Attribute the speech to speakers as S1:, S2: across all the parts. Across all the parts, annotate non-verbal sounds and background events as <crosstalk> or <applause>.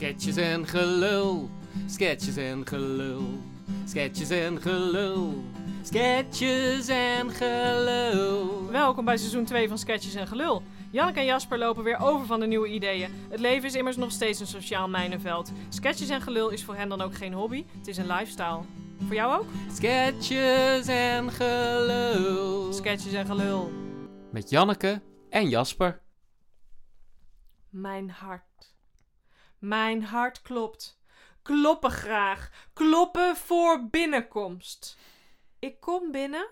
S1: Sketches en gelul, sketches en gelul, sketches en gelul, sketches en gelul.
S2: Welkom bij seizoen 2 van Sketches en Gelul. Janneke en Jasper lopen weer over van de nieuwe ideeën. Het leven is immers nog steeds een sociaal mijnenveld. Sketches en Gelul is voor hen dan ook geen hobby, het is een lifestyle. Voor jou ook?
S1: Sketches en gelul.
S2: Sketches en Gelul.
S1: Met Janneke en Jasper.
S2: Mijn hart. Mijn hart klopt. Kloppen graag. Kloppen voor binnenkomst. Ik kom binnen,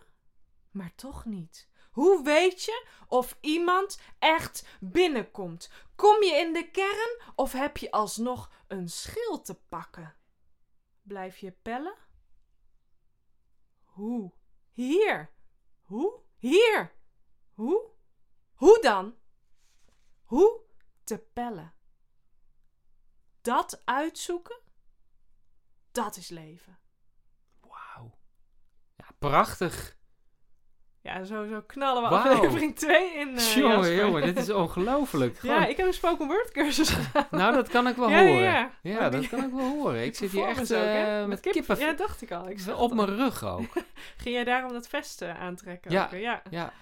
S2: maar toch niet. Hoe weet je of iemand echt binnenkomt? Kom je in de kern of heb je alsnog een schil te pakken? Blijf je pellen? Hoe? Hier. Hoe? Hier. Hoe? Hoe dan? Hoe te pellen? Dat uitzoeken? Dat is leven.
S1: Wauw. Ja, prachtig.
S2: Ja, zo, zo knallen we
S1: Wauw.
S2: aflevering 2 in. eh,
S1: jongen, jongen, dit is <laughs> ongelooflijk.
S2: Ja, ik heb een spoken word cursus gedaan.
S1: Nou, dat kan ik wel <laughs>
S2: Ja,
S1: horen.
S2: ja.
S1: Ja, dat kan ik wel horen. Ik <laughs> zit hier echt
S2: ook,
S1: eh, met
S2: kip-
S1: kippen
S2: Ja, dacht ik al. Ik
S1: op mijn rug ook.
S2: Ging jij daarom dat vest eh, aantrekken?
S1: Ja.
S2: ook, ja.
S1: Ja.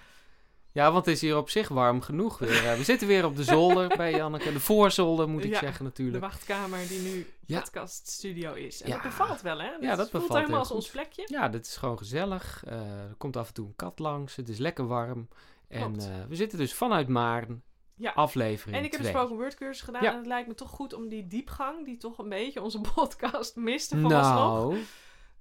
S1: Ja, want het is hier op zich warm genoeg weer. Eh, we zitten weer op de zolder bij <laughs> Janneke. De voorzolder moet ik
S2: Ja,
S1: zeggen
S2: De
S1: natuurlijk.
S2: wachtkamer die nu
S1: Ja.
S2: podcaststudio is. En
S1: Ja.
S2: dat bevalt wel, hè?
S1: Ja, dat
S2: voelt
S1: bevalt
S2: helemaal als
S1: goed.
S2: ons plekje.
S1: Ja, dit is gewoon gezellig. Eh, er komt af en toe een kat langs. Het is lekker warm. En eh, we zitten dus vanuit Maarn.
S2: Ja.
S1: Aflevering
S2: En ik heb een
S1: 2.
S2: spoken word cursus gedaan. En het lijkt me toch goed om die diepgang, die toch een beetje onze <laughs> podcast miste vooralsnog.
S1: Nou,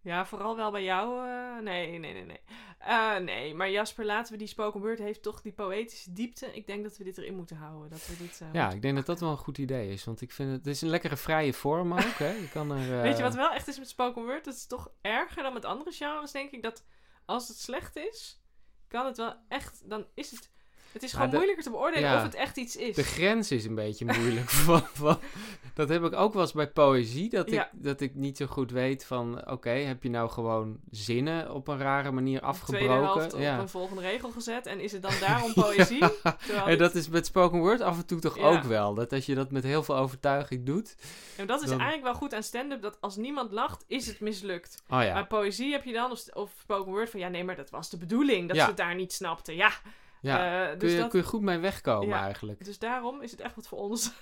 S2: Ja, vooral wel bij jou. eh, nee, nee, nee, nee. Eh, nee, maar Jasper, laten we die spoken word heeft toch die poëtische diepte. Ik denk dat we dit erin moeten houden. Dat we dit, eh,
S1: ja, ik denk dat dat wel een goed idee is. Want ik vind het, het is een lekkere vrije vorm ook. Hè. Je kan er,
S2: Weet je wat wel echt is met spoken word? Dat is toch erger dan met andere genres, denk ik. Dat als het slecht is, kan het wel echt... Dan is het... Het is
S1: Ja,
S2: gewoon
S1: de-
S2: moeilijker te beoordelen
S1: ja.
S2: of het echt iets is.
S1: De grens is een beetje moeilijk. <laughs> van, van, dat heb ik ook wel eens bij poëzie. Dat,
S2: Ja.
S1: ik, dat ik niet zo goed weet van... Oké, heb je nou gewoon zinnen op een rare manier
S2: De tweede
S1: afgebroken?
S2: op
S1: Ja.
S2: een volgende regel gezet. En is het dan daarom <laughs> poëzie? Terwijl
S1: En dat is met spoken word af en toe toch
S2: Ja.
S1: ook wel. Dat als je dat met heel veel overtuiging doet...
S2: En dat is
S1: dan-
S2: eigenlijk wel goed aan stand-up. Dat als niemand lacht, is het mislukt.
S1: Oh ja,
S2: Maar poëzie heb je dan, of, of spoken word, van ja, nee, maar dat was de bedoeling. Dat
S1: Ja.
S2: ze het daar niet snapten. Ja,
S1: ja.
S2: eh,
S1: kun,
S2: dus,
S1: je,
S2: dat,
S1: kun je goed mee wegkomen
S2: Ja.
S1: eigenlijk.
S2: dus daarom is het echt wat voor ons. <laughs>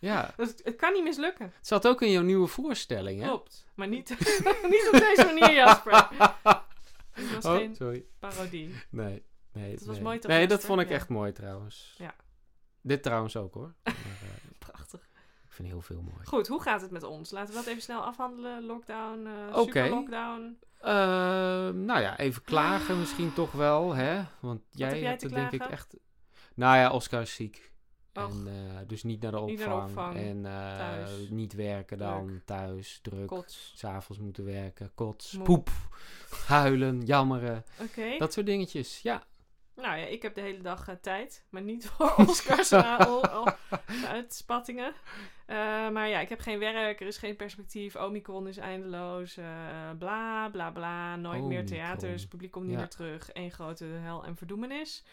S1: Ja,
S2: Dus het, kan niet mislukken.
S1: het zat ook in jouw nieuwe voorstelling, hè?
S2: Klopt. Maar niet, <laughs> niet op deze manier, Jasper. <laughs> Het was
S1: Oh,
S2: geen
S1: sorry.
S2: parodie.
S1: Nee, nee.
S2: Dat was
S1: nee.
S2: mooi toch,
S1: Nee, dat vond ik echt mooi trouwens.
S2: Ja.
S1: Dit trouwens ook hoor. Maar, eh,
S2: Prachtig.
S1: ik vind heel veel mooi.
S2: Goed, hoe gaat het met ons? Laten we dat even snel afhandelen. Lockdown,
S1: Oké.
S2: super lockdown.
S1: Eh, nou ja, even klagen misschien toch wel, hè? Want jij,
S2: heb jij
S1: hebt het denk ik echt... Nou ja, Oscar is ziek.
S2: Och.
S1: En, eh, dus niet naar de opvang.
S2: Niet naar de opvang.
S1: En eh, niet werken dan,
S2: Druk.
S1: thuis, druk. S'avonds moeten werken, kots,
S2: Moe.
S1: poep, huilen, jammeren.
S2: Oké.
S1: Dat soort dingetjes, ja.
S2: Nou ja, ik heb de hele dag eh, tijd. Maar niet <laughs> voor <laughs> Oscars uh, uitspattingen. Eh, maar ja, ik heb geen werk. Er is geen perspectief. Omicron is eindeloos. eh, bla, bla, bla. Nooit meer theaters. Het publiek komt niet
S1: Ja.
S2: meer terug. Eén grote hel en verdoemenis.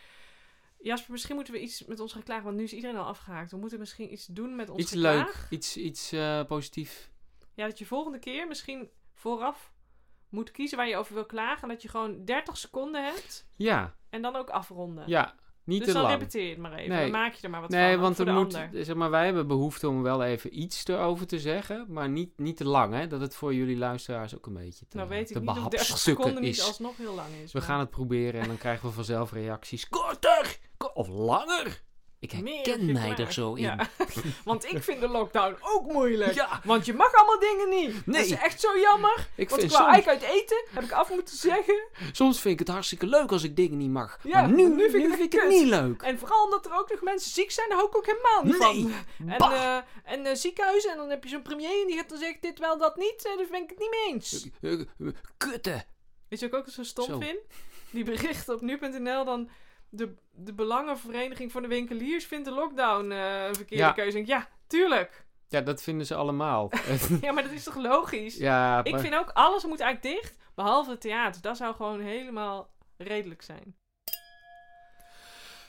S2: Jasper, misschien moeten we iets met ons klagen. Want nu is iedereen al afgehaakt. We moeten misschien iets doen met ons
S1: Iets
S2: geklaag.
S1: leuk, iets, iets eh, positief.
S2: Ja, dat je volgende keer misschien vooraf moet kiezen waar je over wil klagen. En dat je gewoon 30 seconden hebt.
S1: Ja,
S2: En dan ook afronden.
S1: ja, niet
S2: dus
S1: te
S2: dan
S1: lang.
S2: repeteer je het maar even.
S1: Nee.
S2: Dan maak je er maar wat
S1: Nee,
S2: van.
S1: want
S2: voor
S1: er moet,
S2: ander.
S1: zeg maar, wij hebben behoefte om wel even iets erover te zeggen, maar niet, niet te lang, hè? Dat het voor jullie luisteraars ook een beetje te,
S2: Nou weet
S1: te
S2: ik niet of 30
S1: behapstukken
S2: seconden niet
S1: is.
S2: alsnog heel lang is.
S1: We
S2: maar-
S1: gaan het proberen en dan krijgen we vanzelf reacties. Korter! Ko- Of langer! Ik herken mij er zo in.
S2: Ja. <laughs> Want ik vind de lockdown ook moeilijk.
S1: Ja,
S2: Want je mag allemaal dingen niet.
S1: Nee.
S2: Dat is echt zo jammer.
S1: ik
S2: Want
S1: vind
S2: ik wou
S1: soms,
S2: eigenlijk uit eten. Heb ik af moeten zeggen.
S1: soms vind ik het hartstikke leuk als ik dingen niet mag.
S2: Ja,
S1: maar nu,
S2: vind ik het
S1: vind niet leuk.
S2: En vooral omdat er ook nog mensen ziek zijn. Daar hou ik ook helemaal niet
S1: Nee,
S2: van. En, eh, en eh, ziekenhuizen. En dan heb je zo'n premier. En die gaat dan zeggen dit wel, dat niet. En daar ben ik het niet mee eens.
S1: Eh, eh, eh, Kutten!
S2: Weet je wat ik ook zo stom
S1: Zo.
S2: vind? Die berichten op nu.nl dan... De, de Belangenvereniging voor de Winkeliers vindt de lockdown eh, een verkeerde
S1: Ja.
S2: keuze. Ja, tuurlijk.
S1: Ja, dat vinden ze allemaal. <laughs>
S2: Ja, maar dat is toch logisch?
S1: ja,
S2: Ik
S1: maar-
S2: vind ook, alles moet eigenlijk dicht, behalve het theater. Dat zou gewoon helemaal redelijk zijn.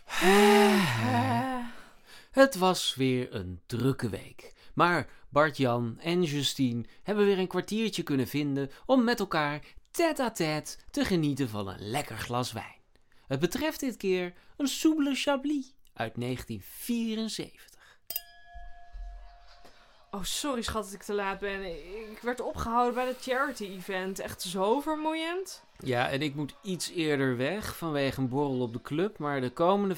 S2: <sighs>
S1: Het was weer een drukke week. Maar Bart-Jan en Justine hebben weer een kwartiertje kunnen vinden om met elkaar tête-à-tête te genieten van een lekker glas wijn. Het betreft dit keer een Souble Chablis uit 1974.
S2: Oh, sorry schat dat ik te laat ben. Ik werd opgehouden bij het charity-event. Echt zo vermoeiend.
S1: Ja, en ik moet iets eerder weg vanwege een borrel op de club, maar de komende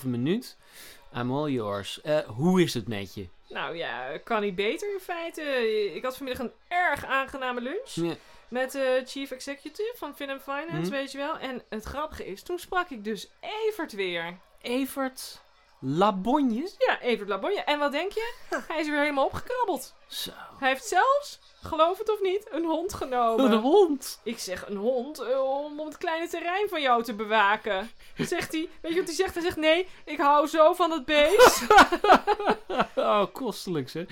S1: 4,5 minuut, I'm all yours. Eh, hoe is het met je?
S2: Nou ja, kan niet beter in feite. Ik had vanmiddag een erg aangename lunch.
S1: Ja.
S2: Met de chief executive van Fin Finance,
S1: Mhm.
S2: weet je wel. En het grappige is, toen sprak ik dus Evert weer.
S1: Evert Labonje?
S2: Ja, Evert Labonje. En wat denk je? Hij is weer helemaal opgekrabbeld.
S1: Zo.
S2: Hij heeft zelfs, geloof het of niet, een hond genomen.
S1: Een hond.
S2: Ik zeg een hond eh, om, om het kleine terrein van jou te bewaken. Zegt hij, weet je wat hij zegt? Hij zegt nee, ik hou zo van het beest. <laughs>
S1: oh, kostelijk zeg.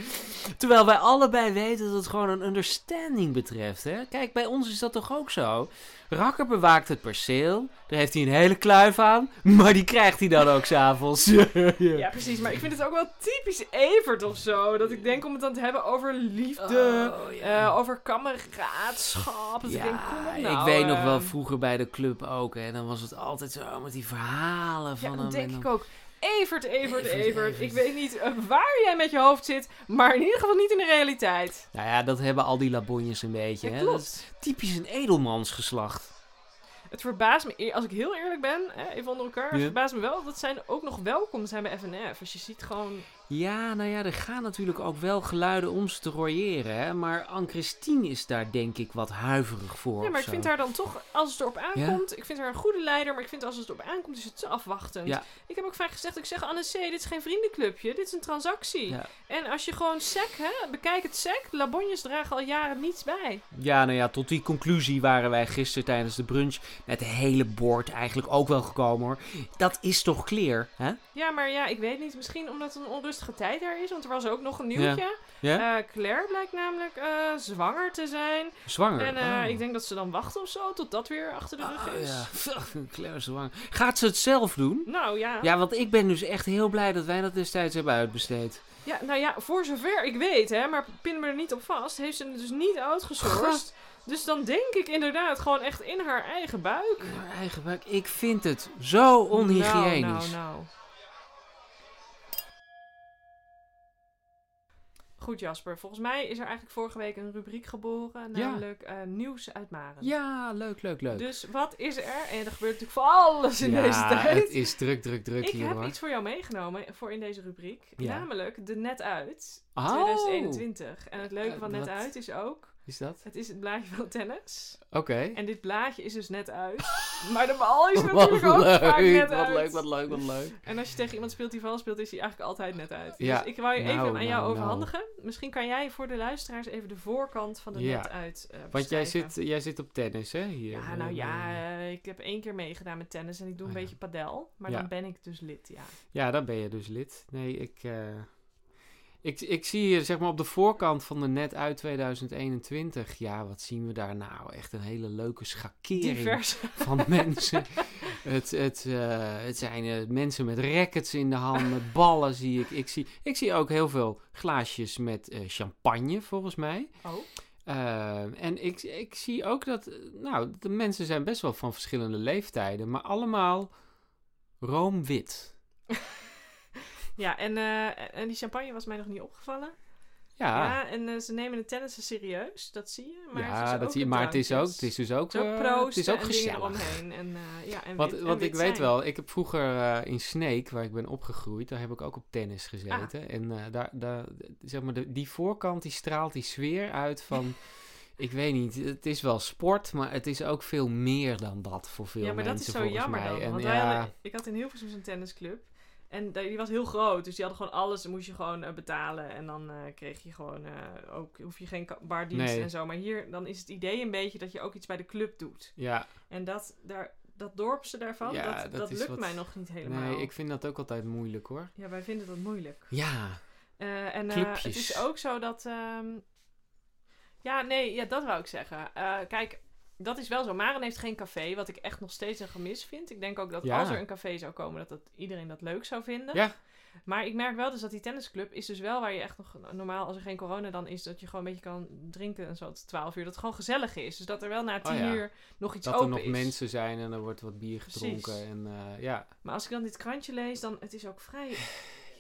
S1: Terwijl wij allebei weten dat het gewoon een understanding betreft. Hè? Kijk, bij ons is dat toch ook zo? Rakker bewaakt het perceel. Daar heeft hij een hele kluif aan. Maar die krijgt hij dan ook s'avonds.
S2: Ja, precies. Maar ik vind het ook wel typisch Evert of zo. Dat ik denk om het dan te hebben over liefde,
S1: Oh, ja.
S2: eh, over kameraadschap. Dat ik denk, kom nou.
S1: ik weet nog
S2: eh.
S1: wel vroeger bij de club ook. Hè, dan was het altijd zo met die verhalen
S2: Ja,
S1: van
S2: dan
S1: hem.
S2: denk
S1: en
S2: ik ook. Evert, Evert,
S1: Evert.
S2: Ik weet niet eh, waar jij met je hoofd zit, maar in ieder geval niet in de realiteit.
S1: Nou ja, dat hebben al die labonjes een beetje.
S2: Ja,
S1: hè?
S2: klopt.
S1: Dat is typisch een edelmansgeslacht.
S2: Het verbaast me, als ik heel eerlijk ben, hè, even onder elkaar, het
S1: Ja.
S2: verbaast me wel dat zij ook nog welkom zijn bij FNF. Dus je ziet gewoon...
S1: Ja, nou ja, er gaan natuurlijk ook wel geluiden om ze te royeren. Hè? Maar Anne-Christine is daar denk ik wat huiverig voor.
S2: Ja, maar ik vind haar dan toch, als het erop aankomt, ik vind haar een goede leider, maar ik vind als het erop aankomt, is het te afwachtend.
S1: Ja.
S2: Ik heb ook vaak gezegd, ik zeg Anne C, dit is geen vriendenclubje, dit is een transactie.
S1: Ja.
S2: En als je gewoon sec, hè, bekijk het sec, labonjes dragen al jaren niets bij.
S1: Ja, nou ja, tot die conclusie waren wij gisteren tijdens de brunch met de hele boord eigenlijk ook wel gekomen hoor. Dat is toch clear, hè?
S2: Ja, maar ja, ik weet niet, misschien omdat het een onrustige tijd daar is, want er was ook nog een nieuwtje.
S1: Ja?
S2: Eh, Claire blijkt namelijk eh, zwanger te zijn.
S1: Zwanger.
S2: En eh,
S1: Oh.
S2: ik denk dat ze dan wachten of zo, tot dat weer achter de rug
S1: Oh,
S2: is.
S1: ja, <laughs> Claire is zwanger. Gaat ze het zelf doen?
S2: Nou ja.
S1: Ja, want ik ben dus echt heel blij dat wij dat destijds hebben uitbesteed.
S2: Ja, nou ja, voor zover ik weet, hè, maar pin me er niet op vast, heeft ze het dus niet outgesourced. Dus dan denk ik inderdaad gewoon echt in haar eigen buik.
S1: Haar eigen buik. Ik vind het zo onhygiënisch.
S2: Nou, nou, nou. Goed Jasper, volgens mij is er eigenlijk vorige week een rubriek geboren,
S1: Ja.
S2: namelijk eh, nieuws uit Maren.
S1: Ja, leuk, leuk, leuk.
S2: Dus wat is er? En er gebeurt natuurlijk van alles in
S1: ja,
S2: deze tijd.
S1: het is druk, druk, druk
S2: ik
S1: hier
S2: heb
S1: hoor.
S2: iets voor jou meegenomen voor in deze rubriek.
S1: Ja.
S2: Namelijk de Net Uit
S1: Oh.
S2: 2021. En het leuke
S1: Eh,
S2: van Net? Uit is ook,
S1: Is dat?
S2: het is het blaadje van tennis.
S1: Oké.
S2: En dit blaadje is dus net uit. maar de bal is <laughs>
S1: Wat
S2: natuurlijk ook vaak
S1: leuk,
S2: net
S1: wat
S2: uit.
S1: leuk, wat leuk, wat leuk.
S2: En als je tegen iemand speelt die vals speelt, is hij eigenlijk altijd net uit.
S1: Ja.
S2: Dus ik wou je even
S1: Nou,
S2: aan jou
S1: nou,
S2: overhandigen. Misschien kan jij voor de luisteraars even de voorkant van de
S1: Ja.
S2: net uit eh
S1: Want jij zit, jij zit op tennis, hè? Hier,
S2: Ja,
S1: eh,
S2: nou ja,
S1: eh,
S2: eh, ik heb één keer meegedaan met tennis en ik doe een
S1: ja.
S2: beetje padel. Maar dan ben ik dus lid, ja.
S1: Ja, dan ben je dus lid. Nee, ik, eh, ik, ik zie hier zeg maar op de voorkant van de net uit 2021. Ja, wat zien we daar nou? Echt een hele leuke schakering
S2: Divers.
S1: van <laughs> mensen. Het, het, eh, het zijn eh, mensen met rackets in de hand, met ballen zie ik. Ik zie, ik zie ook heel veel glaasjes met eh, champagne, volgens mij.
S2: Oh,
S1: en ik, ik zie ook dat, nou, de mensen zijn best wel van verschillende leeftijden, maar allemaal roomwit. <laughs>
S2: ja, en, eh, en die champagne was mij nog niet opgevallen.
S1: Ja,
S2: Ja, en eh, ze nemen het tennissen serieus, dat zie je. Maar,
S1: ja, dat zie je,
S2: de
S1: maar het is ook, het is dus ook,
S2: Het is ook proosten
S1: het is ook
S2: en
S1: gezellig.
S2: ja, en
S1: Want,
S2: wit- en
S1: want
S2: wit
S1: ik weet wel, ik heb vroeger in Sneek, waar ik ben opgegroeid, daar heb ik ook op tennis gezeten.
S2: Ah.
S1: En daar, daar, zeg maar, de, die voorkant die straalt die sfeer uit van, <laughs> ik weet niet, het is wel sport, maar het is ook veel meer dan dat voor veel
S2: Ja, maar
S1: mensen
S2: dat is zo jammer
S1: mij.
S2: dan.
S1: En
S2: Want
S1: ja,
S2: hadden, ik had in Hilversum zo'n tennisclub. En die was heel groot. Dus die hadden gewoon alles. Dan moest je gewoon eh, betalen. En dan eh, kreeg je gewoon eh, ook... Hoef je geen bardienst
S1: Nee.
S2: en zo. Maar hier dan is het idee een beetje dat je ook iets bij de club doet.
S1: ja,
S2: En dat, daar, dat dorpse daarvan,
S1: Ja,
S2: dat,
S1: dat
S2: lukt
S1: wat-
S2: mij nog niet helemaal.
S1: nee, ik vind dat ook altijd moeilijk hoor.
S2: Ja, wij vinden dat moeilijk.
S1: Ja,
S2: en het is ook zo dat. ehm, ja, nee, ja, dat wou ik zeggen. Kijk, dat is wel zo. Maren heeft geen café, wat ik echt nog steeds een gemis vind. Ik denk ook dat
S1: Ja.
S2: als er een café zou komen, dat, dat iedereen dat leuk zou vinden.
S1: Ja.
S2: Maar ik merk wel dus dat die tennisclub is dus wel waar je echt nog normaal, als er geen corona dan is, dat je gewoon een beetje kan drinken en zo tot 12 uur. Dat het gewoon gezellig is. Dus dat er wel na 10
S1: Oh ja.
S2: uur nog iets
S1: Dat er
S2: open
S1: nog
S2: is.
S1: mensen zijn en er wordt wat bier gedronken.
S2: Precies.
S1: En eh, ja.
S2: Maar als ik dan dit krantje lees, dan het is ook vrij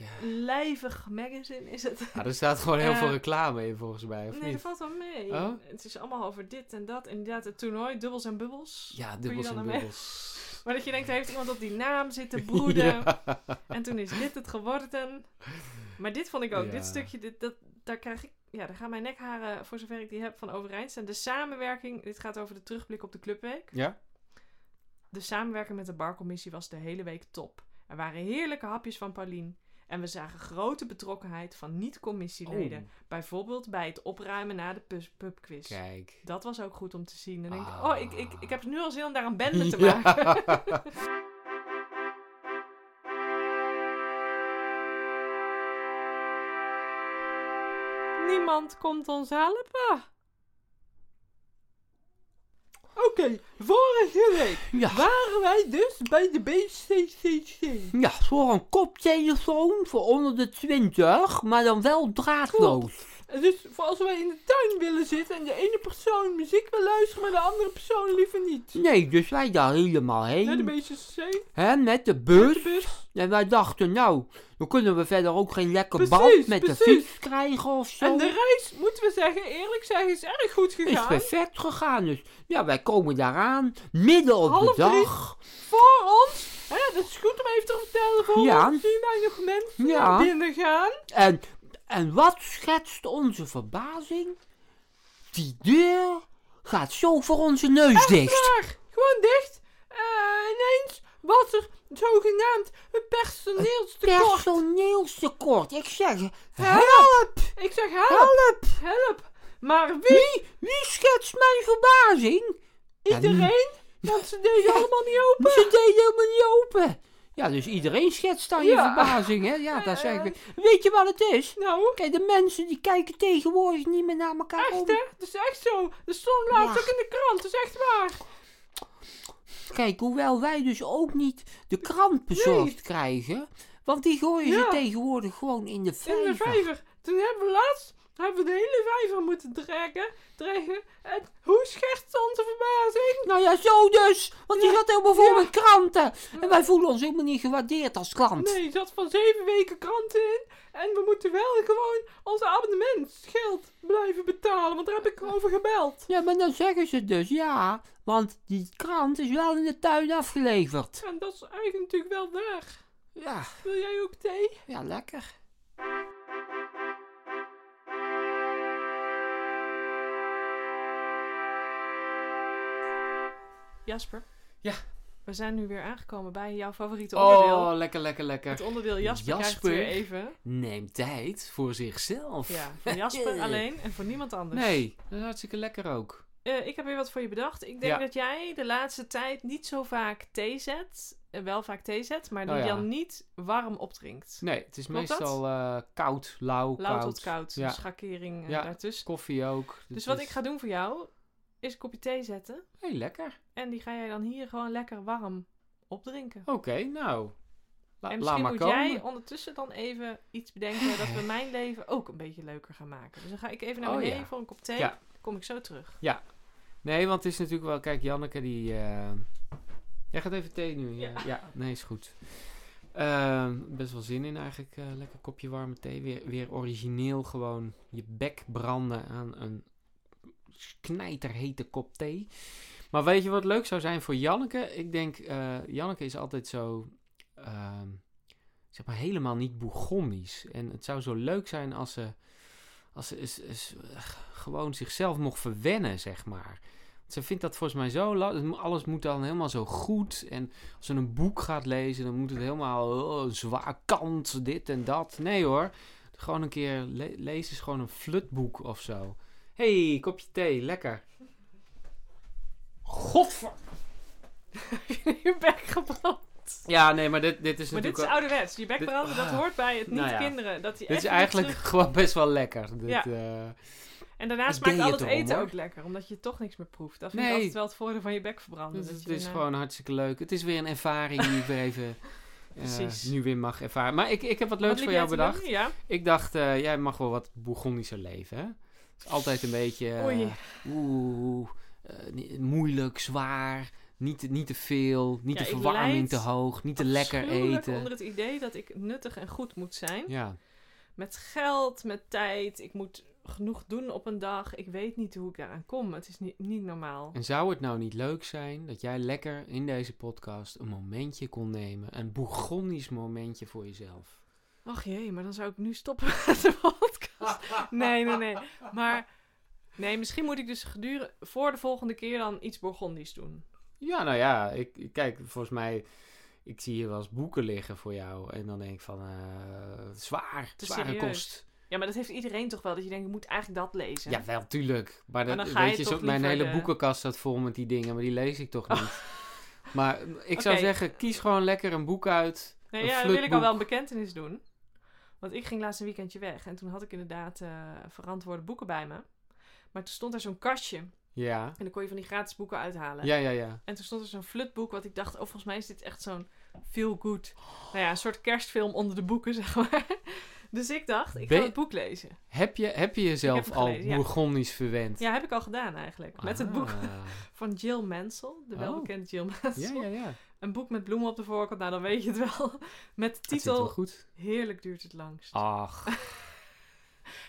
S1: ja.
S2: lijvig magazine is het.
S1: Er staat gewoon heel veel reclame in volgens mij, of
S2: Nee, dat
S1: niet?
S2: valt wel mee.
S1: Oh?
S2: Het is allemaal over dit en dat. Inderdaad, het toernooi, dubbels en bubbels.
S1: Ja, dubbels en
S2: mee?
S1: dubbels. <laughs>
S2: Maar dat je denkt, heeft iemand op die naam zitten <laughs> broeden?
S1: Ja.
S2: En toen is dit het geworden. Maar dit vond ik ook.
S1: Ja.
S2: Dit stukje, dit, dat, daar krijg ik... Ja, daar gaan mijn nekharen, voor zover ik die heb, van overeind staan. De samenwerking, dit gaat over de terugblik op de clubweek.
S1: Ja?
S2: De samenwerking met de barcommissie was de hele week top. Er waren heerlijke hapjes van Paulien. En we zagen grote betrokkenheid van niet-commissieleden.
S1: Oh,
S2: Bijvoorbeeld bij het opruimen na de pubquiz.
S1: kijk.
S2: Dat was ook goed om te zien. Dan denk ik,
S1: Ah.
S2: oh, ik, ik, ik heb nu al zin om daar een bende te <laughs>
S1: Ja.
S2: maken. <laughs> Niemand komt ons helpen.
S3: Oké, vorige week
S1: Ja.
S3: waren wij dus bij de BCCC.
S1: Ja, voor een koptelefoon voor onder de 20, maar dan wel draadloos.
S3: Dus voor als wij in de tuin willen zitten en de ene persoon muziek wil luisteren, maar de andere persoon liever niet.
S1: Nee, dus wij daar helemaal
S3: Naar de
S1: heen.
S3: BCCC,
S1: Hè, met de
S3: met
S1: bus.
S3: de bus.
S1: En wij dachten, nou, dan kunnen we verder ook geen lekker band met de fiets krijgen of zo.
S3: En de reis, moeten we zeggen, eerlijk zeggen, is erg goed
S1: is
S3: gegaan.
S1: perfect gegaan. Dus ja, wij komen daaraan, midden op
S3: Half
S1: de dag.
S3: Voor ons, hè, dat is goed om even te vertellen, voor
S1: Ja.
S3: ons zien wij nog mensen
S1: Ja.
S3: naar binnen gaan.
S1: En, en wat schetst onze verbazing? Die deur gaat zo voor onze neus dicht.
S3: Maar, gewoon dicht. Eh, ineens was er zogenaamd een personeelstekort.
S1: Personeelstekort. Ik zeg,
S3: Help! Ik zeg help,
S1: help.
S3: help. Maar wie?
S1: Wie, wie schetst mijn verbazing?
S3: Iedereen? Want ze deden allemaal niet open.
S1: Ze deden helemaal niet open. Ja, dus iedereen schetst dan je
S3: Ja.
S1: verbazing, hè? Ja, dat zeg ik. Weet je wat het is?
S3: Nou,
S1: Kijk, de mensen die kijken tegenwoordig niet meer naar elkaar om.
S3: echt hè? Dat is echt zo. Dat stond laatst
S1: Ja.
S3: ook in de krant. Dat is echt waar.
S1: Kijk, hoewel wij dus ook niet de krant bezorgd krijgen. Want die gooien ze
S3: Ja.
S1: tegenwoordig gewoon in de
S3: In de
S1: vijver.
S3: vijver. Toen hebben we laatst hebben we de hele vijver moeten trekken. Trekken. En hoe schetst onze verbazing?
S1: Nou ja, zo dus. Want die
S3: Ja.
S1: zat helemaal vol
S3: Ja.
S1: met kranten. En wij voelen ons helemaal niet gewaardeerd als klant.
S3: Nee, er zat van zeven weken kranten in. En we moeten wel gewoon onze abonnementsgeld blijven betalen. Want daar heb ik over gebeld.
S1: Ja, maar dan zeggen ze dus ja. Want die krant is wel in de tuin afgeleverd.
S3: En dat is eigenlijk natuurlijk wel waar.
S1: Ja,
S3: Wil jij ook thee?
S1: ja, lekker.
S2: Jasper.
S1: Ja.
S2: We zijn nu weer aangekomen bij jouw favoriete onderdeel.
S1: Oh, lekker, lekker, lekker.
S2: Het onderdeel Jasper, krijgt
S1: Jasper.
S2: weer even.
S1: Neem tijd voor zichzelf.
S2: Ja, van Jasper <laughs> alleen en voor niemand anders.
S1: Nee, dat is hartstikke lekker ook.
S2: Eh, ik heb weer wat voor je bedacht. Ik denk
S1: Ja.
S2: dat jij de laatste tijd niet zo vaak thee zet. Eh, wel vaak thee zet, maar die
S1: Oh ja.
S2: dan niet warm opdrinkt.
S1: Nee, het is
S2: Klopt dat?
S1: meestal eh, koud, lauw,
S2: Lauw
S1: koud.
S2: tot koud.
S1: Ja.
S2: Schakering eh,
S1: Ja.
S2: daartussen.
S1: Koffie ook.
S2: Dus wat ik ga doen voor jou, is een kopje thee zetten.
S1: Hé, lekker.
S2: En die ga jij dan hier gewoon lekker warm opdrinken.
S1: Oké, nou. La,
S2: en misschien moet
S1: komen.
S2: jij ondertussen dan even iets bedenken dat we mijn leven ook een beetje leuker gaan maken. Dus dan ga ik even naar
S1: Oh,
S2: beneden
S1: ja.
S2: voor een kop thee.
S1: Ja.
S2: Dan kom ik zo terug.
S1: Nee, want het is natuurlijk wel... Kijk, Janneke die... eh, Jij gaat even thee nu. Ja,
S2: Ja.
S1: ja nee, is goed. Ehm, best wel zin in eigenlijk. eh, lekker kopje warme thee. Weer, weer origineel gewoon je bek branden aan een knijterhete kop thee. Maar weet je wat leuk zou zijn voor Janneke? Ik denk, eh, Janneke is altijd zo... ehm, zeg maar helemaal niet Bourgondisch. En het zou zo leuk zijn als ze... Als ze is, is, eh, gewoon zichzelf mocht verwennen, zeg maar. Ze vindt dat volgens mij zo... Alles moet dan helemaal zo goed. En als ze een boek gaat lezen, dan moet het helemaal... Oh, zwaar kant, dit en dat. Nee hoor. Gewoon een keer le lezen is gewoon een flutboek of zo. Hey, kopje thee, lekker. Godver... <laughs>
S2: je bek gebrand.
S1: Ja, nee, maar dit, dit is
S2: Maar dit
S1: natuurlijk...
S2: is
S1: wel-
S2: ouderwets. Je bek
S1: dit-
S2: branden, dat
S1: ah.
S2: hoort bij het niet
S1: Nou ja.
S2: kinderen. Dat die
S1: dit is eigenlijk
S2: terug-
S1: gewoon best wel lekker. Dit,
S2: Ja.
S1: eh,
S2: En daarnaast maakt al
S1: het
S2: eten
S1: hoor.
S2: ook lekker. Omdat je toch niks meer proeft. Dat vind
S1: Nee.
S2: ik altijd wel het voordeel van je bek verbranden.
S1: Dus
S2: dat
S1: het is
S2: daarna-
S1: gewoon hartstikke leuk. Het is weer een ervaring die ik weer even <laughs> eh,
S2: Precies.
S1: nu weer mag ervaren. Maar ik, ik heb wat leuks
S2: Wat
S1: voor jou bedacht.
S2: doen? Ja.
S1: Ik dacht, eh, jij mag wel wat Bourgondischer leven, hè? Het is altijd een beetje... eh,
S2: Oei.
S1: Oeh, eh, moeilijk, zwaar, niet, te- niet te veel, niet
S2: Ja,
S1: de verwarming te hoog, niet te lekker eten.
S2: onder het idee dat ik nuttig en goed moet zijn.
S1: Ja,
S2: Met geld, met tijd. Ik moet genoeg doen op een dag. Ik weet niet hoe ik daaraan kom. Het is niet, niet normaal.
S1: en zou het nou niet leuk zijn dat jij lekker in deze podcast een momentje kon nemen, een Bourgondisch momentje voor jezelf?
S2: Ach jee, maar dan zou ik nu stoppen <laughs> met de podcast. Nee, nee, nee. Maar nee, misschien moet ik dus gedurende voor de volgende keer dan iets Bourgondisch doen.
S1: Ja, nou ja, ik, kijk, volgens mij, ik zie hier wel eens boeken liggen voor jou en dan denk ik van, eh, zwaar,
S2: Te
S1: zware
S2: serieus.
S1: kost.
S2: Ja, maar dat heeft iedereen toch wel. Dat je denkt, ik moet eigenlijk dat lezen.
S1: Ja, wel, tuurlijk. Maar, dat,
S2: dan ga je
S1: weet je,
S2: toch
S1: zo, mijn hele
S2: de-
S1: boekenkast staat vol met die dingen, maar die lees ik toch niet. Maar ik zou zeggen, kies gewoon lekker een boek uit.
S2: Nee, ja, dan wil ik al wel een bekentenis doen. Want ik ging laatst een weekendje weg. En toen had ik inderdaad eh, verantwoorde boeken bij me. Maar toen stond er zo'n kastje.
S1: Ja,
S2: En dan kon je van die gratis boeken uithalen.
S1: ja, ja, ja.
S2: En toen stond er zo'n flutboek. Wat ik dacht, oh, volgens mij is dit echt zo'n feel good. Nou ja, een soort kerstfilm onder de boeken, <laughs> zeg maar. Dus ik dacht, ik
S1: Ben-
S2: ga het boek lezen.
S1: Heb je, heb je jezelf al
S2: gelezen, ja.
S1: Verwend?
S2: Ja, heb ik al gedaan eigenlijk. Met het boek
S1: Ah. <laughs>
S2: van Jill Mansell. De
S1: Oh.
S2: welbekende Jill Mansell.
S1: Ja, ja, ja.
S2: Een boek met bloemen op de voorkant. Nou, dan weet je het wel. <laughs> Met de
S1: wel
S2: titel
S1: goed.
S2: Heerlijk duurt het langst.
S1: Ach. <laughs>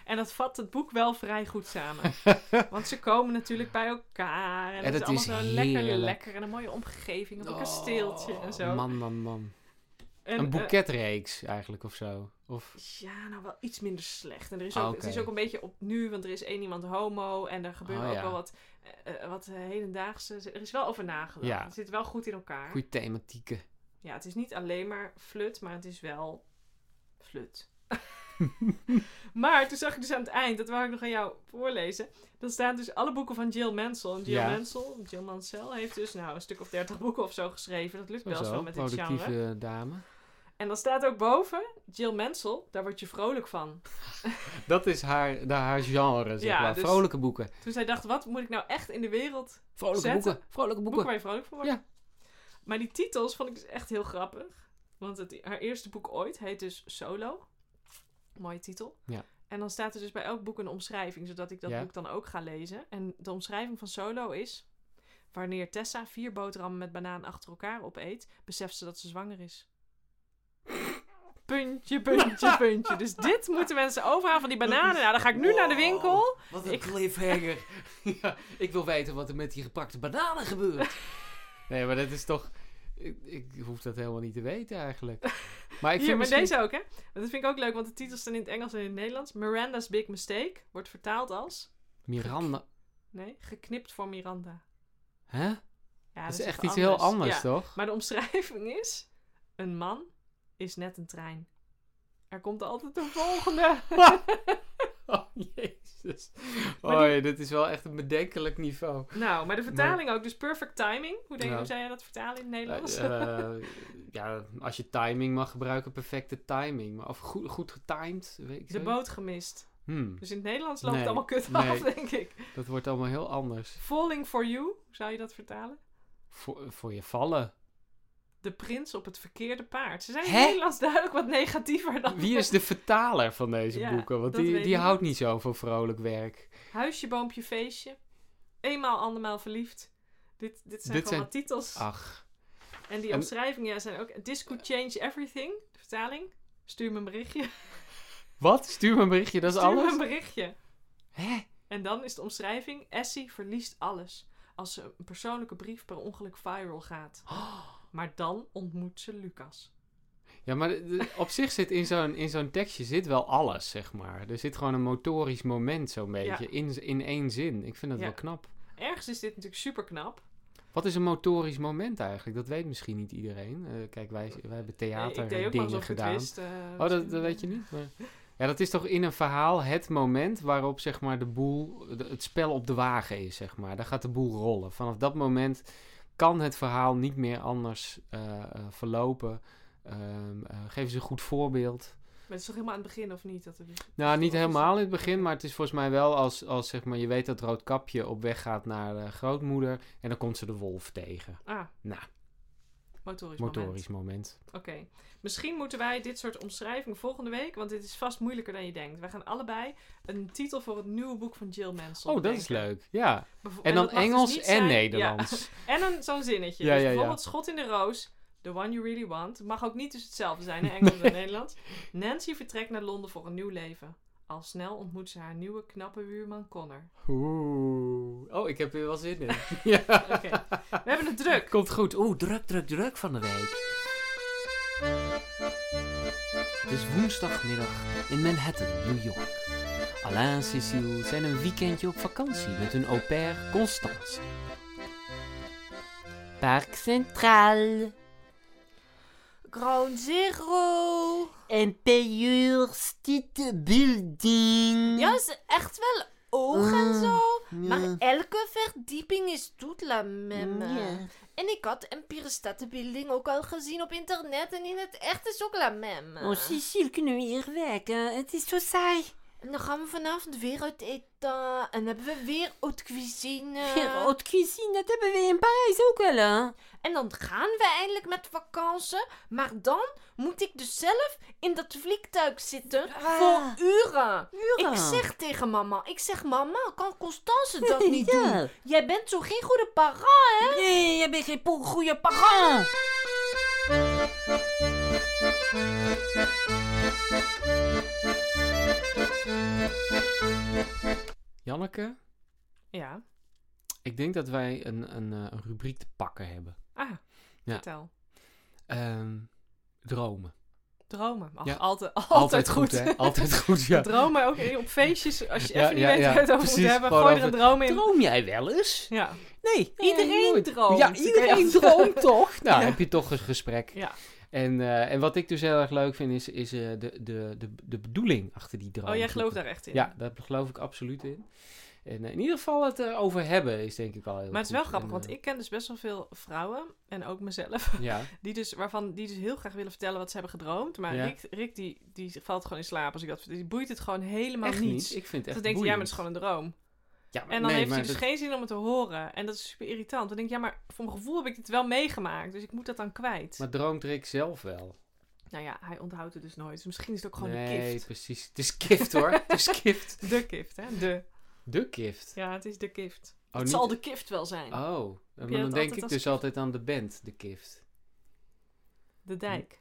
S2: En dat vat het boek wel vrij goed samen. <laughs> Want ze komen natuurlijk bij elkaar. En,
S1: En
S2: het is allemaal zo lekker
S1: heerlijk.
S2: lekker. En een mooie omgeving. Op een kasteeltje en zo.
S1: Man, man, man.
S2: En,
S1: een
S2: eh,
S1: boeketreeks eigenlijk of zo. Of,
S2: ja, nou wel iets minder slecht. En er is
S1: Ah,
S2: ook, het is ook een beetje op nu, want er is één iemand homo. En er gebeuren
S1: Oh,
S2: ook
S1: ja.
S2: wel wat, eh, eh, wat hedendaagse... Er is wel over nagedacht.
S1: Ja.
S2: Het zit wel goed in elkaar.
S1: goede thematieken.
S2: Ja, het is niet alleen maar flut, maar het is wel flut. <laughs> maar toen zag ik dus aan het eind, dat wou ik nog aan jou voorlezen. Dan staan dus alle boeken van Jill Mansell. En Jill
S1: Ja.
S2: Mansell, Jill Mansell heeft dus nou een stuk of dertig boeken of zo geschreven. Dat lukt
S1: Zo,
S2: best
S1: zo,
S2: wel met dit genre.
S1: productieve dame.
S2: En dan staat ook boven, Jill Mansell, daar word je vrolijk van. <laughs>
S1: Dat is haar, de, haar genre, zeg
S2: Ja,
S1: maar.
S2: dus-
S1: Vrolijke boeken.
S2: Toen zij dacht, wat moet ik nou echt in de wereld
S1: Vrolijke
S2: zetten?
S1: boeken. Vrolijke
S2: boeken
S1: boeken.
S2: waar je vrolijk van wordt? Maar die titels vond ik dus echt heel grappig. Want het, haar eerste boek ooit heet dus Solo. Mooie titel.
S1: Ja.
S2: En dan staat er dus bij elk boek een omschrijving, zodat ik dat
S1: Ja.
S2: boek dan ook ga lezen. En de omschrijving van Solo is... Wanneer Tessa vier boterhammen met banaan achter elkaar opeet, beseft ze dat ze zwanger is. Puntje, puntje, <laughs> puntje. Dus dit moeten mensen overhalen van die bananen. Nou, dan ga ik nu naar de winkel.
S1: Wat een
S2: Ik-
S1: cliffhanger. <laughs> ja, ik wil weten wat er met die gepakte bananen gebeurt. <laughs> nee, maar dat is toch... Ik, ik hoef dat helemaal niet te weten eigenlijk. Maar ik vind
S2: Hier, maar
S1: misschien...
S2: deze ook, hè? Dat vind ik ook leuk, want de titels staan in het Engels en in het Nederlands. Miranda's Big Mistake wordt vertaald als...
S1: Miranda...
S2: Nee, geknipt voor Miranda.
S1: Hè?
S2: Ja,
S1: dat is echt iets heel anders,
S2: Ja.
S1: toch?
S2: Maar de omschrijving is... Een man is net een trein. Er komt altijd een volgende. <laughs>
S1: oh, jezus.
S2: Maar
S1: Oh,
S2: die-
S1: ja, dit is wel echt een bedenkelijk niveau.
S2: nou, maar de vertaling ook. Dus perfect timing. Hoe, denk,
S1: Ja.
S2: hoe zei jij dat vertalen in het Nederlands?
S1: Eh, <laughs> eh, ja, als je timing mag gebruiken, perfecte timing. Maar, of goed, goed getimed, weet ik
S2: de
S1: zo.
S2: boot gemist.
S1: Hmm,
S2: Dus in het Nederlands loopt
S1: Nee,
S2: het allemaal kut
S1: nee.
S2: af, denk ik.
S1: dat wordt allemaal heel anders.
S2: Falling for you, zou je dat vertalen?
S1: Voor, voor je vallen.
S2: De prins op het verkeerde paard. Ze zijn in Nederlands duidelijk wat negatiever dan...
S1: Wie is de vertaler van deze
S2: Ja,
S1: boeken? Want die, die houdt
S2: niet.
S1: zo van vrolijk werk.
S2: Huisje, boompje, feestje. Eenmaal, andermaal verliefd. Dit, dit zijn
S1: Dit
S2: gewoon
S1: zijn-
S2: titels.
S1: Ach,
S2: En die
S1: En-
S2: omschrijvingen zijn ook... This could change everything. De vertaling. Stuur me een berichtje. <laughs>
S1: wat? Stuur me een berichtje, dat is
S2: Stuur me
S1: alles?
S2: een berichtje.
S1: Hè?
S2: En dan is de omschrijving... Essie verliest alles. Als ze een persoonlijke brief per ongeluk viral gaat. <gasps> Maar dan ontmoet ze Lucas.
S1: Ja, maar op <laughs> zich zit in zo'n, in zo'n tekstje zit wel alles, zeg maar. Er zit gewoon een motorisch moment zo'n beetje in, in één zin. Ik vind dat
S2: Ja.
S1: wel knap.
S2: Ergens is dit natuurlijk super knap.
S1: Wat is een motorisch moment eigenlijk? Dat weet misschien niet iedereen. Eh, kijk, wij, wij hebben
S2: ik het
S1: gedaan.
S2: wist. eh,
S1: Oh, dat, dat weet je niet? Maar... Ja, dat is toch in een verhaal het moment waarop zeg maar de boel, de- het spel op de wagen is, zeg maar. Daar gaat de boel rollen. Vanaf dat moment kan het verhaal niet meer anders eh, eh, verlopen. Eh, geef eens een goed voorbeeld.
S2: Maar het is toch helemaal aan het begin, of niet? Dat er dus...
S1: Nou, niet helemaal in het begin, maar het is volgens mij wel als, als zeg maar, je weet dat Roodkapje op weg gaat naar de grootmoeder en dan komt ze de wolf tegen.
S2: Ah,
S1: Nou,
S2: Motorisch, moment.
S1: motorisch moment.
S2: Oké. Misschien moeten wij dit soort omschrijving volgende week, want dit is vast moeilijker dan je denkt. Wij gaan allebei een titel voor het nieuwe boek van Jill Mansell
S1: Oh, dat is leuk. Ja.
S2: Bevo-
S1: En dan
S2: dus
S1: Engels en
S2: zijn-
S1: Nederlands.
S2: Ja. <laughs> En een, zo'n zinnetje.
S1: Ja,
S2: dus
S1: ja,
S2: bijvoorbeeld Schot in de Roos. The one you really want. Mag ook niet dus hetzelfde zijn, hè, Engels <laughs> en Nederlands. Nancy vertrekt naar Londen voor een nieuw leven. Al snel ontmoet ze haar nieuwe knappe buurman Connor.
S1: Oeh. Oh, ik heb er wel zin in. <laughs> ja.
S2: Oké. We hebben het druk.
S1: Komt goed. Oeh, druk, druk, druk van de week. Het is woensdagmiddag in Manhattan, New York. Alain en Cecile zijn een weekendje op vakantie met hun au pair Constance. Park Centraal.
S2: Ground Zero.
S1: Empire State Building.
S2: Ja, is echt wel oog en
S1: Mm.
S2: zo. Maar elke verdieping is toute la même. En ik had Empire State Building ook al gezien op internet. En in het echt is ook la même.
S1: Oh, Cecile, kunnen we hier werken? Het is zo saai.
S2: En dan gaan we vanavond weer uit eten. En hebben we weer haute cuisine.
S1: Ja, haute cuisine, dat hebben we in Parijs ook wel, hè?
S2: En dan gaan we eindelijk met vakantie. Maar dan moet ik dus zelf in dat vliegtuig zitten
S1: Ah.
S2: voor uren.
S1: Uren.
S2: Ik zeg tegen mama, ik zeg mama, kan Constance dat <laughs> niet
S1: Ja.
S2: doen? Jij bent zo geen goede parent, hè?
S1: Nee, jij bent geen goede parent. Janneke,
S2: Ja.
S1: ik denk dat wij een, een, eh, een rubriek te pakken hebben.
S2: Ah,
S1: Ja.
S2: vertel.
S1: Ehm, dromen.
S2: Dromen. Ach,
S1: Ja.
S2: altijd, <laughs> altijd, goed.
S1: hè? Altijd goed, <laughs> ja.
S2: Dromen ook op feestjes. Als je
S1: Ja,
S2: even niet weet waar het over
S1: precies.
S2: moet hebben, gooi er een droom in.
S1: Droom jij wel eens?
S2: Ja.
S1: Nee.
S2: Iedereen
S1: nooit.
S2: droomt. <laughs>
S1: Ja, iedereen droomt toch? Nou, heb je toch een gesprek.
S2: Ja.
S1: En, eh, en wat ik dus heel erg leuk vind, is, is eh, de, de, de, de bedoeling achter die droom.
S2: Oh, jij gelooft daar echt in?
S1: Ja, daar geloof ik absoluut in. En eh, in ieder geval het erover hebben is denk ik al heel
S2: Maar het is wel grappig,
S1: En,
S2: want
S1: eh,
S2: ik ken dus best wel veel vrouwen, en ook mezelf, <laughs>
S1: Ja,
S2: die dus, waarvan, die dus heel graag willen vertellen wat ze hebben gedroomd. Maar
S1: Ja.
S2: Rick, Rick die, die valt gewoon in slaap als ik dat. Die boeit het gewoon helemaal
S1: echt
S2: niet.
S1: niet. Ik vind het
S2: Dan
S1: echt
S2: denkt hij, ja, maar het is gewoon een droom.
S1: Ja, maar
S2: En dan
S1: nee,
S2: heeft hij dus
S1: dat-
S2: geen zin om het te horen. En dat is super irritant. Dan denk ik, ja, maar voor mijn gevoel heb ik dit wel meegemaakt. Dus ik moet dat dan kwijt.
S1: Maar droomt Rick zelf wel?
S2: Nou ja, hij onthoudt het dus nooit. Dus misschien is het ook gewoon
S1: nee,
S2: de gift.
S1: precies. Het is gift hoor. het is <laughs> gift.
S2: De gift, hè? De.
S1: De gift.
S2: Ja, het is de gift.
S1: Oh,
S2: het
S1: niet-
S2: zal de gift wel zijn.
S1: Oh,
S2: je
S1: maar dan denk ik dus altijd aan de band, de gift.
S2: De dijk.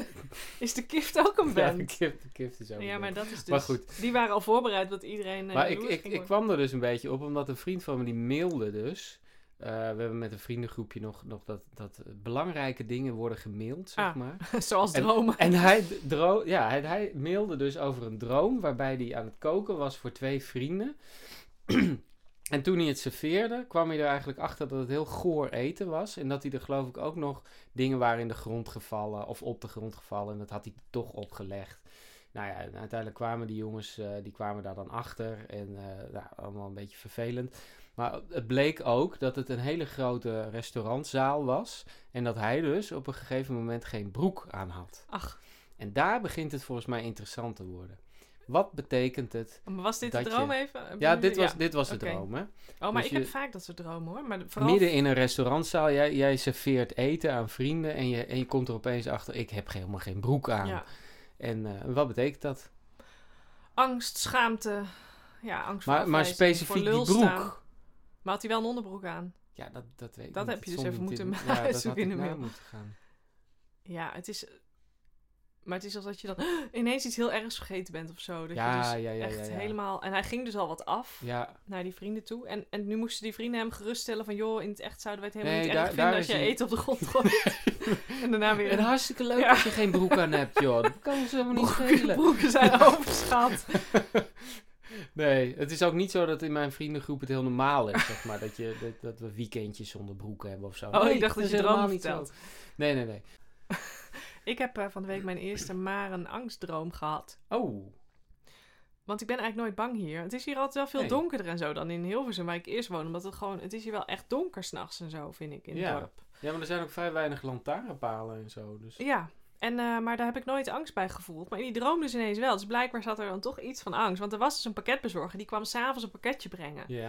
S2: <laughs> is de gift ook een
S1: Ja,
S2: band?
S1: de gift, de gift is ook
S2: Ja,
S1: een
S2: maar
S1: band.
S2: dat is dus...
S1: Maar goed.
S2: Die waren al voorbereid dat iedereen... eh,
S1: Maar ik, ik, ik kwam er dus een beetje op, omdat een vriend van me die mailde dus. Eh, we hebben met een vriendengroepje nog, nog dat, dat belangrijke dingen worden gemaild, zeg
S2: Ah.
S1: maar. <laughs>
S2: Zoals
S1: En-
S2: dromen.
S1: En hij, dro ja, hij, hij mailde dus over een droom waarbij hij aan het koken was voor twee vrienden. <clears throat> en toen hij het serveerde, kwam hij er eigenlijk achter dat het heel goor eten was. En dat hij er geloof ik ook nog dingen waren in de grond gevallen of op de grond gevallen. En dat had hij toch opgelegd. Nou ja, en uiteindelijk kwamen die jongens, eh, die kwamen daar dan achter. En eh, nou, allemaal een beetje vervelend. Maar het bleek ook dat het een hele grote restaurantzaal was. En dat hij dus op een gegeven moment geen broek aan had.
S2: Ach,
S1: En daar begint het volgens mij interessant te worden. Wat betekent het?
S2: maar was dit de
S1: je-
S2: droom even?
S1: Ja, dit was, dit was de droom, hè?
S2: Oh, maar
S1: dus
S2: ik
S1: je-
S2: heb vaak dat soort dromen hoor. Maar vooral...
S1: Midden in een restaurantzaal, jij, jij serveert eten aan vrienden en je, en je komt er opeens achter, ik heb helemaal geen broek aan.
S2: Ja.
S1: En eh, wat betekent dat?
S2: Angst, schaamte. Ja, angst voor
S1: Maar, specifiek
S2: voor
S1: die broek.
S2: staan. Maar had hij wel een onderbroek aan?
S1: Ja, dat, dat weet ik
S2: Dat
S1: niet.
S2: heb je dus even moeten
S1: in- <laughs> Ja, dat
S2: zoeken in
S1: ik
S2: de
S1: na
S2: mail.
S1: moeten gaan.
S2: Ja, het is... Maar het is alsof je dan <gasps> ineens iets heel ergs vergeten bent of zo. Dat
S1: Ja,
S2: je dus
S1: ja, ja,
S2: echt
S1: ja, ja.
S2: helemaal... En hij ging dus al wat af naar die vrienden toe. En, en nu moesten die vrienden hem geruststellen van... joh, in het echt zouden wij het helemaal
S1: Nee,
S2: niet
S1: daar-
S2: erg vinden als je eten op de grond gooit. <laughs> en daarna weer...
S1: en hartstikke leuk als je geen broek aan hebt, joh. Dat kan ons helemaal niet schelen.
S2: broeken zijn <laughs> overschat.
S1: Nee, het is ook niet zo dat in mijn vriendengroep het heel normaal is, zeg maar. Dat, je, <laughs> dat, dat we weekendjes zonder broek hebben of zo.
S2: Oh,
S1: Nee,
S2: ik dacht dat
S1: is
S2: je
S1: helemaal niet zo. Nee, nee, nee. <laughs>
S2: Ik heb eh, van de week mijn eerste maar een angstdroom gehad.
S1: Oh,
S2: Want ik ben eigenlijk nooit bang hier. Het is hier altijd wel veel
S1: Nee.
S2: donkerder en zo dan in Hilversum, waar ik eerst woon. Omdat het gewoon, het is hier wel echt donker s'nachts en zo, vind ik, in het dorp.
S1: ja, maar er zijn ook vrij weinig lantaarnpalen en zo. Dus.
S2: Ja, en, eh, maar daar heb ik nooit angst bij gevoeld. Maar in die droom dus ineens wel. Dus blijkbaar zat er dan toch iets van angst. Want er was dus een pakketbezorger, die kwam s'avonds een pakketje brengen.
S1: Ja.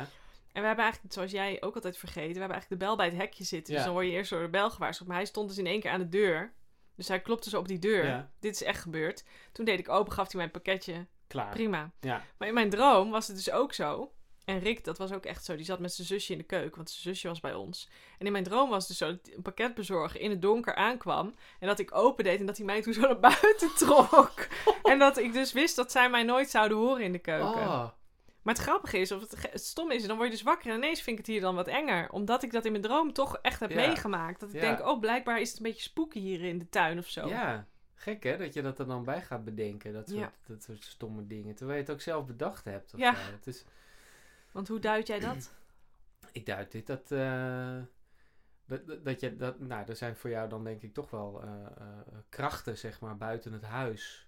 S2: En we hebben eigenlijk, zoals jij ook altijd vergeten, we hebben eigenlijk de bel bij het hekje zitten. Dus dan word je eerst door de bel gewaarschuwd. Maar hij stond dus in één keer aan de deur. Dus hij klopte zo op die deur.
S1: Ja.
S2: Dit is echt gebeurd. Toen deed ik open, gaf hij mij een pakketje.
S1: Klaar.
S2: Prima.
S1: Ja.
S2: Maar in mijn droom was het dus ook zo. En Rick, dat was ook echt zo. Die zat met zijn zusje in de keuken, want zijn zusje was bij ons. En in mijn droom was het dus zo dat een pakketbezorger in het donker aankwam. En dat ik open deed en dat hij mij toen zo naar buiten <laughs> trok. <laughs> en dat ik dus wist dat zij mij nooit zouden horen in de keuken.
S1: Oh.
S2: Maar het grappige is, of het, stom is, dan word je dus wakker en ineens vind ik het hier dan wat enger. Omdat ik dat in mijn droom toch echt heb
S1: Ja.
S2: meegemaakt. Dat ik
S1: Ja.
S2: denk, oh, blijkbaar is het een beetje spooky hier in de tuin of zo.
S1: Ja, gek hè, dat je dat er dan bij gaat bedenken. Dat soort,
S2: Ja.
S1: dat soort stomme dingen. Terwijl je het ook zelf bedacht hebt. Of
S2: Ja.
S1: zo. Het is,
S2: Want hoe duid jij dat? <clears throat>
S1: ik duid dit dat, eh, dat, dat, dat je, dat, nou, er zijn voor jou dan denk ik toch wel eh, eh, krachten, zeg maar, buiten het huis.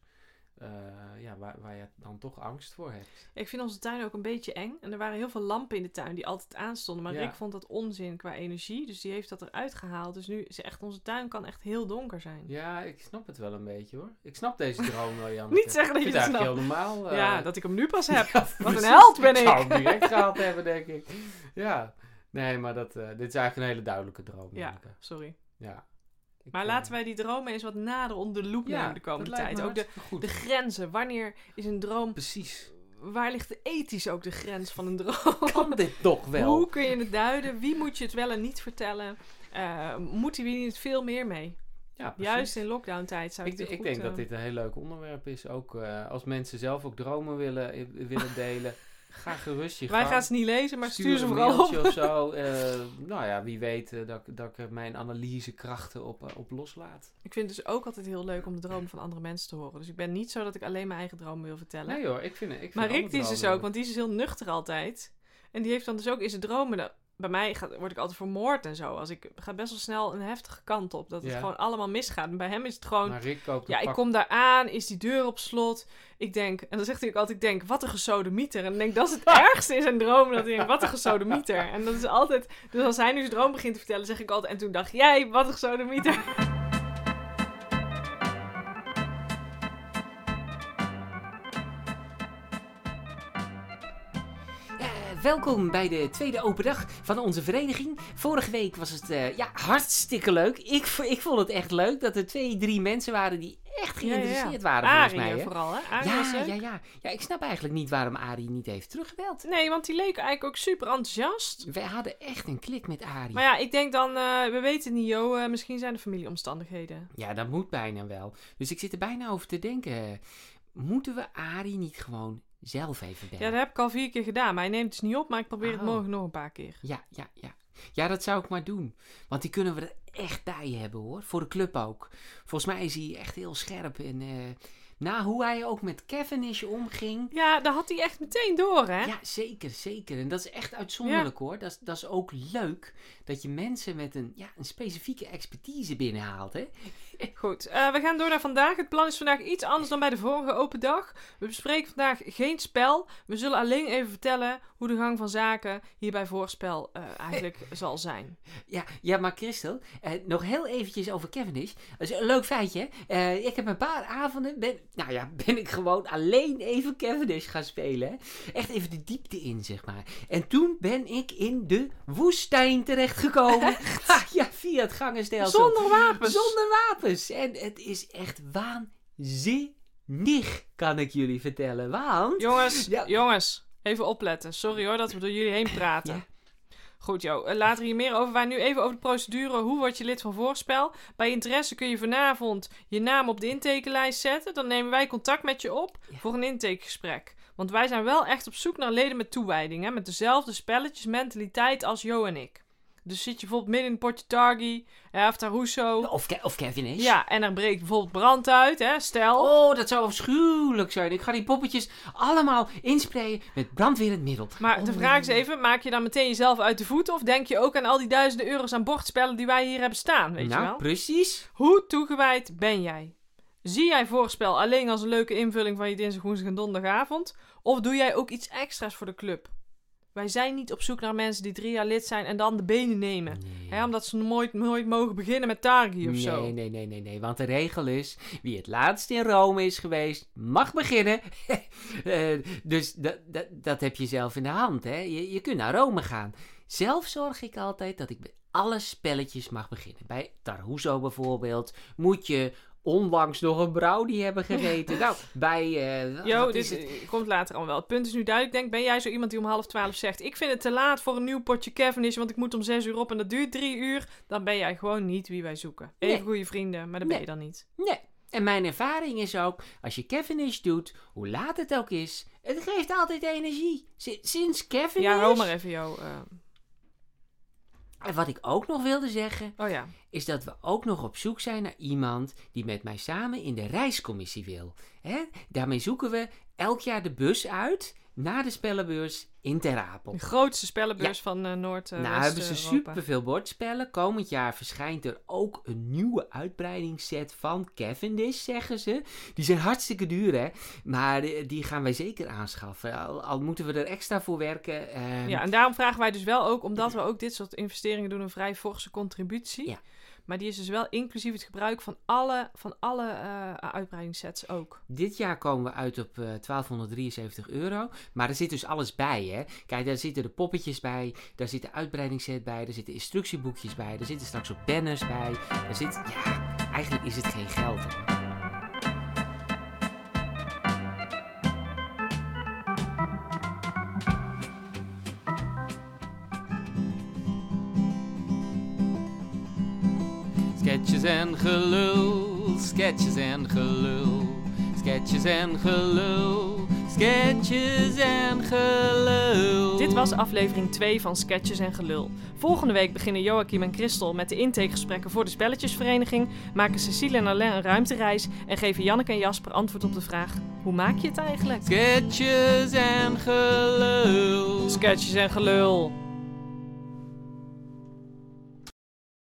S1: Eh, ja, waar, waar je dan toch angst voor hebt.
S2: Ik vind onze tuin ook een beetje eng. En er waren heel veel lampen in de tuin die altijd aanstonden. Maar
S1: Ja.
S2: Rick vond dat onzin qua energie. Dus die heeft dat eruit gehaald. Dus nu is echt, onze tuin kan echt heel donker zijn.
S1: Ja, ik snap het wel een beetje hoor. Ik snap deze droom wel, Jan. <laughs>
S2: Niet zeggen dat je het snapt.
S1: heel normaal. eh,
S2: ja, dat ik hem nu pas heb. <laughs>
S1: Ja,
S2: Wat een held ben
S1: Ik zou
S2: ik.
S1: hem direct <laughs> gehaald hebben, denk ik. Ja. Nee, maar dat, eh, dit is eigenlijk een hele duidelijke droom.
S2: Ja, sorry.
S1: ja. Ik,
S2: Maar
S1: eh,
S2: laten wij die dromen eens wat nader onder de loep
S1: ja,
S2: nemen de komende tijd. Ook de, de grenzen. Wanneer is een droom...
S1: Precies.
S2: Waar ligt de ethisch ook de grens van een droom?
S1: Kan dit toch wel?
S2: Hoe kun je het duiden? Wie moet je het wel en niet vertellen? Eh, moet hij hier niet veel meer mee?
S1: Ja.
S2: Juist in lockdown tijd zou
S1: Ik,
S2: ik,
S1: ik denk
S2: eh,
S1: dat dit een heel leuk onderwerp is. Ook eh, als mensen zelf ook dromen willen, eh, willen <laughs> delen. Ga gerust je
S2: Wij
S1: gang.
S2: gaan ze niet lezen, maar stuur, ze
S1: een
S2: vooral op.
S1: of zo. <laughs> Eh, nou ja, wie weet eh, dat, ik- dat ik mijn analysekrachten op, eh, op loslaat.
S2: Ik vind het dus ook altijd heel leuk om de dromen van andere mensen te horen. Dus ik ben niet zo dat ik alleen mijn eigen dromen wil vertellen.
S1: Nee hoor, ik vind het.
S2: Maar Rick die is dus ook, want die is dus heel nuchter altijd. En die heeft dan dus ook in zijn dromen... bij mij gaat, word ik altijd vermoord en zo. Als ik ga best wel snel een heftige kant op. Dat het
S1: Ja.
S2: gewoon allemaal misgaat. En bij hem is het gewoon...
S1: Maar Rick koopt
S2: Ja, ik kom daar aan, is die deur op slot. Ik denk, en dan zegt hij ook altijd, ik denk, wat een gesodemieter. En dan denk ik, dat is het <laughs> ergste in zijn droom, dat hij denkt, wat een gesodemieter. En dat is altijd, dus als hij nu zijn droom begint te vertellen, zeg ik altijd, en toen dacht jij, wat een gesodemieter.
S1: Welkom bij de tweede open dag van onze vereniging. Vorige week was het eh, ja, hartstikke leuk. Ik, ik vond het echt leuk dat er twee, drie mensen waren die echt geïnteresseerd waren volgens mij. Hè?
S2: vooral, hè? Arie
S1: Ja, ja, ja. ja, ik snap eigenlijk niet waarom Arie niet heeft teruggebeld.
S2: Nee, want die leek eigenlijk ook super enthousiast.
S1: Wij hadden echt een klik met Arie.
S2: Maar ja, ik denk dan, eh, we weten niet, joh, eh, misschien zijn er familieomstandigheden.
S1: Ja, dat moet bijna wel. Dus ik zit er bijna over te denken. Moeten we Arie niet gewoon zelf even bellen?
S2: Ja, dat heb ik al vier keer gedaan, maar hij neemt het niet op, maar ik probeer het
S1: Oh.
S2: morgen nog een paar keer.
S1: Ja, ja, ja. Ja, dat zou ik maar doen. Want die kunnen we er echt bij hebben hoor. Voor de club ook. Volgens mij is hij echt heel scherp. En eh, na hoe hij ook met Cavendish omging.
S2: Ja, dat had hij echt meteen door, hè?
S1: Ja, zeker, zeker. En dat is echt uitzonderlijk hoor. Dat is, dat is ook leuk dat je mensen met een, ja, een specifieke expertise binnenhaalt. Hè? <laughs>
S2: Goed, eh, we gaan door naar vandaag. Het plan is vandaag iets anders dan bij de vorige open dag. We bespreken vandaag geen spel. We zullen alleen even vertellen hoe de gang van zaken hier bij voorspel eh, eigenlijk <laughs> zal zijn.
S1: Ja, ja maar Christel, eh, nog heel eventjes over Cavendish. Dat is een leuk feitje. Ik heb een paar avonden, ben, nou ja, ben ik gewoon alleen even Cavendish gaan spelen. Echt even de diepte in, zeg maar. En toen ben ik in de woestijn terechtgekomen. <laughs> Ha, <laughs> ja, via het gangenstelsel.
S2: Zonder wapens.
S1: Zonder wapens. En het is echt waanzinnig, kan ik jullie vertellen. Want...
S2: Jongens, <laughs>
S1: Ja.
S2: jongens, even opletten. Sorry hoor dat we door jullie heen praten.
S1: Ja.
S2: Goed, Jo. eh, Later hier meer over. Wij nu even over de procedure. Hoe word je lid van Voorspel? Bij interesse kun je vanavond je naam op de intakenlijst zetten. Dan nemen wij contact met je op
S1: Ja.
S2: voor een intakegesprek. Want wij zijn wel echt op zoek naar leden met toewijding. Hè? Met dezelfde spelletjes, mentaliteit als Jo en ik. Dus zit je bijvoorbeeld midden in een potje Targi, of Taruso.
S1: Of, Ke- of Cavendish.
S2: Ja, en er breekt bijvoorbeeld brand uit, hè? Stel.
S1: Oh, dat zou afschuwelijk zijn. Ik ga die poppetjes allemaal insprayen met brandwerend middel.
S2: Maar de
S1: Oh.
S2: vraag is even, maak je dan meteen jezelf uit de voeten? Of denk je ook aan al die duizenden euro's aan bordspellen die wij hier hebben staan, weet
S1: nou,
S2: je wel?
S1: precies.
S2: Hoe toegewijd ben jij? Zie jij voorspel alleen als een leuke invulling van je dinsdag, woensdag en donderdagavond? Of doe jij ook iets extra's voor de club? Wij zijn niet op zoek naar mensen die drie jaar lid zijn en dan de benen nemen.
S1: Nee.
S2: Hè, omdat ze nooit, nooit mogen beginnen met Targi of zo.
S1: Nee, nee, nee, nee, nee. Want de regel is: wie het laatst in Rome is geweest, mag beginnen. <laughs> Eh, dus dat, heb je zelf in de hand, hè? Je, je kunt naar Rome gaan. Zelf zorg ik altijd dat ik alle spelletjes mag beginnen. Bij Tarhuso bijvoorbeeld moet je onlangs nog een brownie hebben gegeten. <laughs> nou, bij. eh,
S2: Jo, dit
S1: is het?
S2: eh, komt later al wel. Het punt is nu duidelijk. Denk, ben jij zo iemand die om half twaalf zegt... Ik vind het te laat voor een nieuw potje Cavendish, want ik moet om zes uur op en dat duurt drie uur. Dan ben jij gewoon niet wie wij zoeken. Even
S1: Nee.
S2: goede vrienden, maar dat ben je dan niet.
S1: Nee. En mijn ervaring is ook, als je Cavendish doet, hoe laat het ook is, het geeft altijd energie. Si- Sinds Cavendish...
S2: Ja, hou maar even, Jo. eh.
S1: En wat ik ook nog wilde zeggen,
S2: oh ja.
S1: is dat we ook nog op zoek zijn naar iemand die met mij samen in de reiscommissie wil. Hè? Daarmee zoeken we elk jaar de bus uit naar de spellenbeurs in Ter Apel.
S2: De grootste spellenbeurs van Noord eh
S1: nou hebben ze superveel bordspellen. Komend jaar verschijnt er ook een nieuwe uitbreidingsset van Cavendish, zeggen ze. Die zijn hartstikke duur, hè. Maar eh, die gaan wij zeker aanschaffen. Al, al moeten we er extra voor werken. ehm,
S2: Ja, en daarom vragen wij dus wel ook, omdat we ook dit soort investeringen doen, een vrij forse contributie.
S1: Ja.
S2: Maar die is dus wel inclusief het gebruik van alle, van alle eh uitbreidingssets ook.
S1: Dit jaar komen we uit op eh, 1273 euro. Maar er zit dus alles bij, hè. Kijk, daar zitten de poppetjes bij. Daar zit de uitbreidingsset bij. Daar zitten instructieboekjes bij. Er zitten straks ook banners bij. Zit... Ja, eigenlijk is het geen geld. Sketches en gelul, sketches en gelul, sketches en gelul.
S2: Dit was aflevering 2 van Sketches en Gelul. Volgende week beginnen Joachim en Christel met de intakegesprekken voor de Spelletjesvereniging, maken Cecile en Alain een ruimtereis en geven Janneke en Jasper antwoord op de vraag: hoe maak je het eigenlijk?
S1: Sketches en gelul.
S2: Sketches en Gelul.